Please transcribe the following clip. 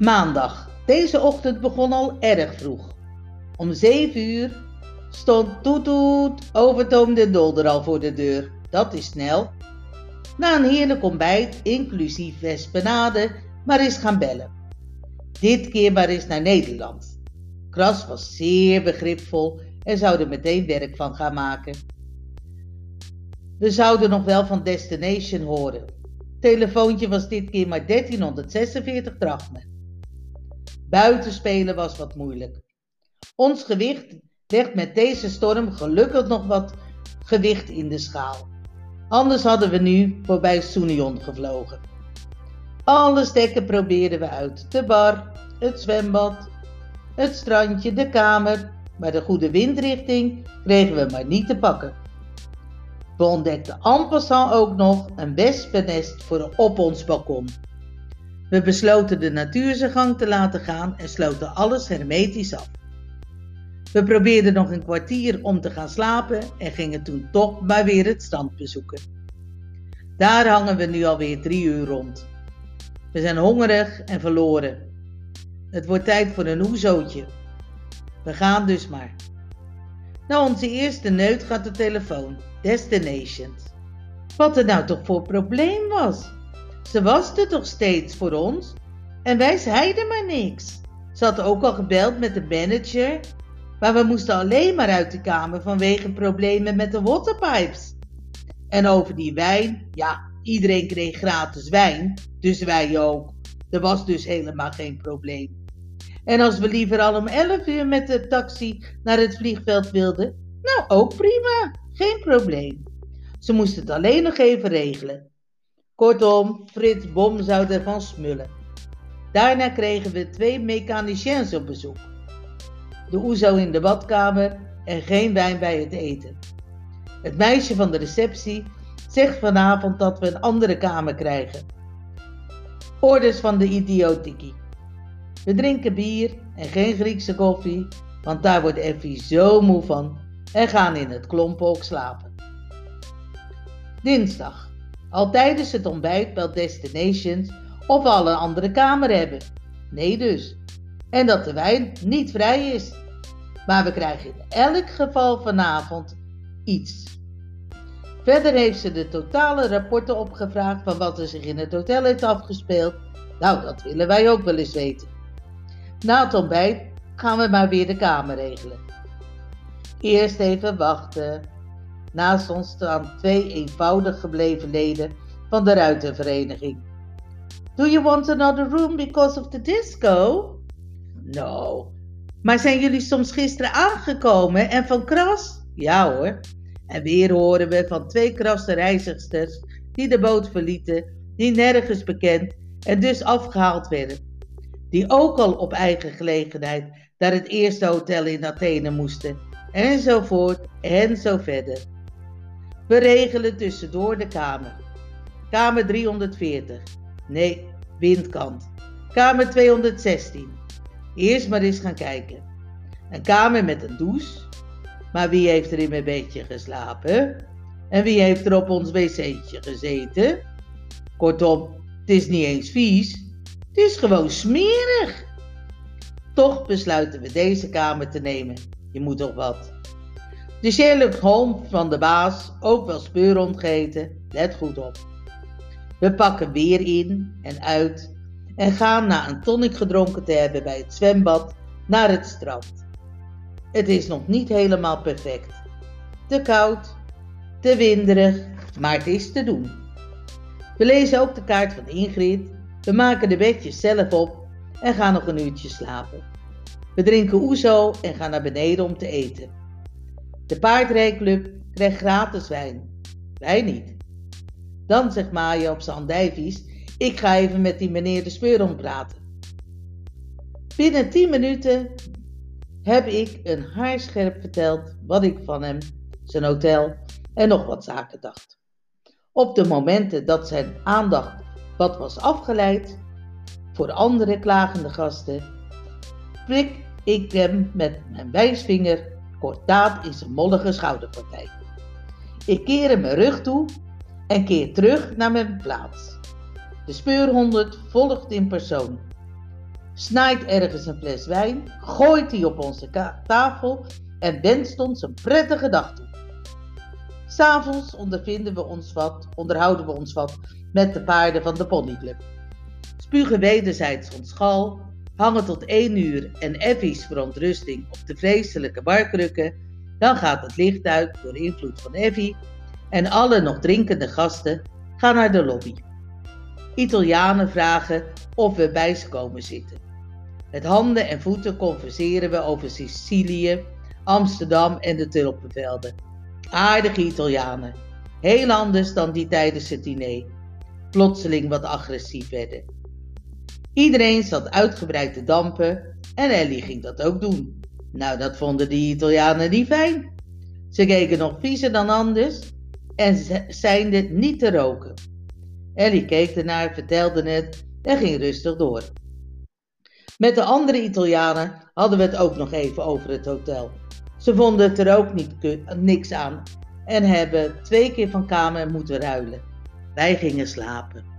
Maandag. Deze ochtend begon al erg vroeg. Om 7 uur stond Toet Toet Overtoom de Dolder al voor de deur. Dat is snel. Na een heerlijk ontbijt, inclusief wespenade, maar eens gaan bellen. Dit keer maar eens naar Nederland. Kras was zeer begripvol en zou er meteen werk van gaan maken. We zouden nog wel van Destination horen. Telefoontje was dit keer maar 1346 drachmen. Buitenspelen was wat moeilijk. Ons gewicht legt met deze storm gelukkig nog wat gewicht in de schaal. Anders hadden we nu voorbij Soenion gevlogen. Alle stekken probeerden we uit. De bar, het zwembad, het strandje, de kamer. Maar de goede windrichting kregen we maar niet te pakken. We ontdekten en ook nog een wespennest voor op ons balkon. We besloten de natuur gang te laten gaan en sloten alles hermetisch af. We probeerden nog een kwartier om te gaan slapen en gingen toen toch maar weer het strand bezoeken. Daar hangen we nu alweer drie uur rond. We zijn hongerig en verloren. Het wordt tijd voor een hoezootje. We gaan dus maar. Na onze eerste neut gaat de telefoon. Destinations. Wat er nou toch voor probleem was. Ze was er toch steeds voor ons en wij zeiden maar niks. Ze had ook al gebeld met de manager, maar we moesten alleen maar uit de kamer vanwege problemen met de waterpipes. En over die wijn, ja, iedereen kreeg gratis wijn, dus wij ook. Er was dus helemaal geen probleem. En als we liever al om 11 uur met de taxi naar het vliegveld wilden, nou ook prima, geen probleem. Ze moesten het alleen nog even regelen. Kortom, Frits Bom zou ervan smullen. Daarna kregen we twee mechaniciens op bezoek. De oezo in de badkamer en geen wijn bij het eten. Het meisje van de receptie zegt vanavond dat we een andere kamer krijgen. Orders van de idiotiki. We drinken bier en geen Griekse koffie, want daar wordt Effie zo moe van en gaan in het klompenhok slapen. Dinsdag. Al tijdens het ontbijt belt Destinations of we al een andere kamer hebben. Nee dus. En dat de wijn niet vrij is. Maar we krijgen in elk geval vanavond iets. Verder heeft ze de totale rapporten opgevraagd van wat er zich in het hotel heeft afgespeeld. Nou, dat willen wij ook wel eens weten. Na het ontbijt gaan we maar weer de kamer regelen. Eerst even wachten. Naast ons staan twee eenvoudig gebleven leden van de Ruitenvereniging. Do you want another room because of the disco? No. Maar zijn jullie soms gisteren aangekomen en van kras? Ja hoor. En weer horen we van twee krasse reizigsters die de boot verlieten, die nergens bekend en dus afgehaald werden. Die ook al op eigen gelegenheid naar het eerste hotel in Athene moesten. Enzovoort en zo verder. We regelen tussendoor de kamer. Kamer 340. Nee, windkant. Kamer 216. Eerst maar eens gaan kijken. Een kamer met een douche. Maar wie heeft er in mijn bedje geslapen? En wie heeft er op ons wc'tje gezeten? Kortom, het is niet eens vies. Het is gewoon smerig. Toch besluiten we deze kamer te nemen. Je moet toch wat. De Sherlock Holmes van de baas, ook wel speurhond geheten, let goed op. We pakken weer in en uit en gaan na een tonic gedronken te hebben bij het zwembad naar het strand. Het is nog niet helemaal perfect. Te koud, te winderig, maar het is te doen. We lezen ook de kaart van Ingrid, we maken de bedjes zelf op en gaan nog een uurtje slapen. We drinken oezo en gaan naar beneden om te eten. De paardrijclub krijgt gratis wijn. Wij niet. Dan zegt Maya op zijn andijvies, ik ga even met die meneer de speurhond praten. Binnen 10 minuten heb ik een haarscherp verteld wat ik van hem, zijn hotel en nog wat zaken dacht. Op de momenten dat zijn aandacht wat was afgeleid voor andere klagende gasten, prik ik hem met mijn wijsvinger kordaat in zijn mollige schouderpartij. Ik keer mijn rug toe en keer terug naar mijn plaats. De speurhonderd volgt in persoon. snijdt ergens een fles wijn, gooit die op onze tafel en wenst ons een prettige dag toe. S'avonds ondervinden we ons wat, onderhouden we ons wat met de paarden van de ponyclub. Spugen wederzijds ons gal, hangen tot één uur en Effie's verontrusting op de vreselijke barkrukken, dan gaat het licht uit door invloed van Effie en alle nog drinkende gasten gaan naar de lobby. Italianen vragen of we bij ze komen zitten. Met handen en voeten converseren we over Sicilië, Amsterdam en de tulpenvelden. Aardige Italianen, heel anders dan die tijdens het diner, plotseling wat agressief werden. Iedereen zat uitgebreid te dampen en Ellie ging dat ook doen. Nou, dat vonden die Italianen niet fijn. Ze keken nog viezer dan anders en zijnde niet te roken. Ellie keek ernaar, vertelde het en ging rustig door. Met de andere Italianen hadden we het ook nog even over het hotel. Ze vonden het er ook niet, niks aan en hebben twee keer van kamer moeten ruilen. Wij gingen slapen.